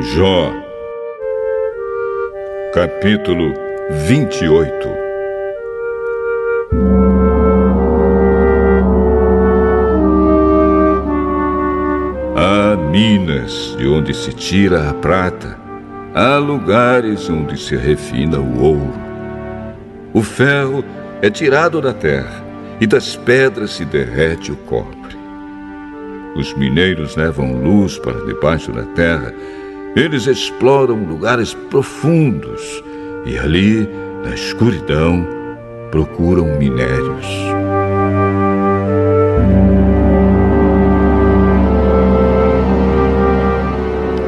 Jó, capítulo 28 Há minas de onde se tira a prata, há lugares onde se refina o ouro. O ferro é tirado da terra e das pedras se derrete o cobre. Os mineiros levam luz para debaixo da terra eles exploram lugares profundos e ali, na escuridão, procuram minérios.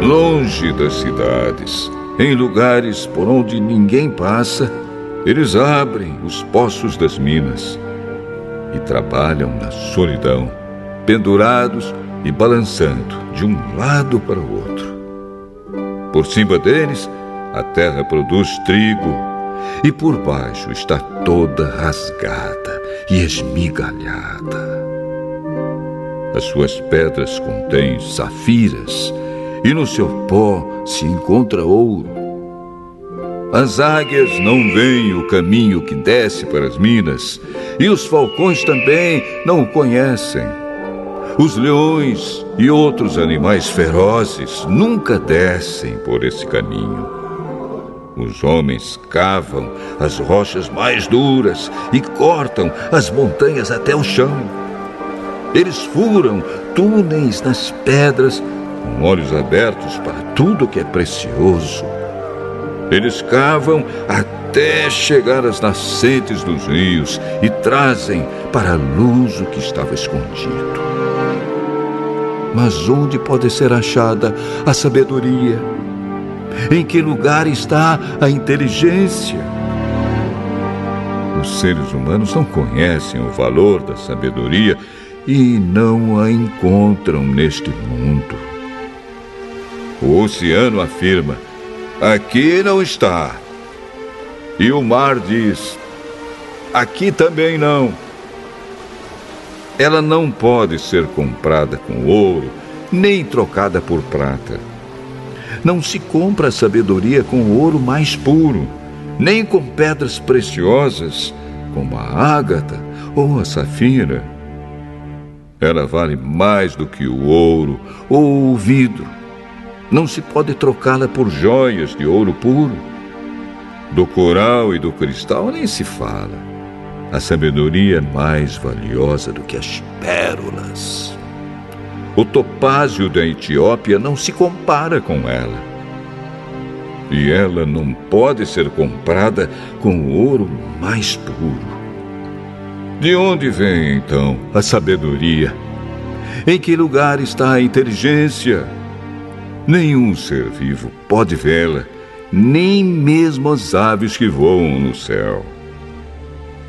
Longe das cidades, em lugares por onde ninguém passa, eles abrem os poços das minas e trabalham na solidão, pendurados e balançando de um lado para o outro. Por cima deles, a terra produz trigo, e por baixo está toda rasgada e esmigalhada. As suas pedras contêm safiras, e no seu pó se encontra ouro. As águias não veem o caminho que desce para as minas, e os falcões também não o conhecem. Os leões e outros animais ferozes nunca descem por esse caminho. Os homens cavam as rochas mais duras e cortam as montanhas até o chão. Eles furam túneis nas pedras com olhos abertos para tudo que é precioso. Eles cavam até chegar às nascentes dos rios e trazem para a luz o que estava escondido. Mas onde pode ser achada a sabedoria? Em que lugar está a inteligência? Os seres humanos não conhecem o valor da sabedoria e não a encontram neste mundo. O oceano afirma: aqui não está. E o mar diz: aqui também não. Ela não pode ser comprada com ouro, nem trocada por prata. Não se compra a sabedoria com ouro mais puro, nem com pedras preciosas, como a ágata ou a safira. Ela vale mais do que o ouro ou o vidro. Não se pode trocá-la por joias de ouro puro. Do coral e do cristal nem se fala. A sabedoria é mais valiosa do que as pérolas. O topázio da Etiópia não se compara com ela. E ela não pode ser comprada com o ouro mais puro. De onde vem então a sabedoria? Em que lugar está a inteligência? Nenhum ser vivo pode vê-la, nem mesmo as aves que voam no céu.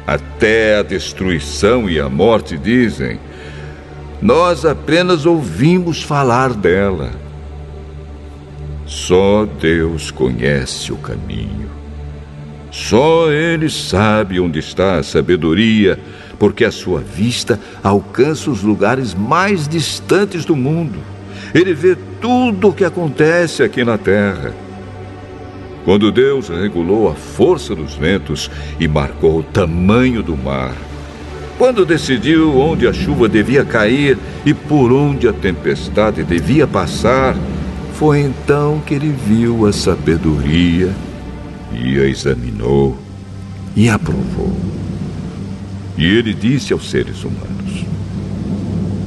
Até a destruição e a morte dizem: Nós apenas ouvimos falar dela. Só Deus conhece o caminho. Só Ele sabe onde está a sabedoria, porque a sua vista alcança os lugares mais distantes do mundo. Ele vê tudo o que acontece aqui na terra. Quando Deus regulou a força dos ventos e marcou o tamanho do mar. Quando decidiu onde a chuva devia cair e por onde a tempestade devia passar, foi então que ele viu a sabedoria e a examinou e aprovou. E ele disse aos seres humanos: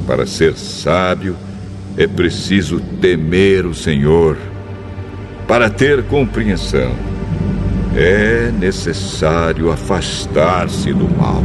Para ser sábio é preciso temer o Senhor para ter compreensão, é necessário afastar-se do mal.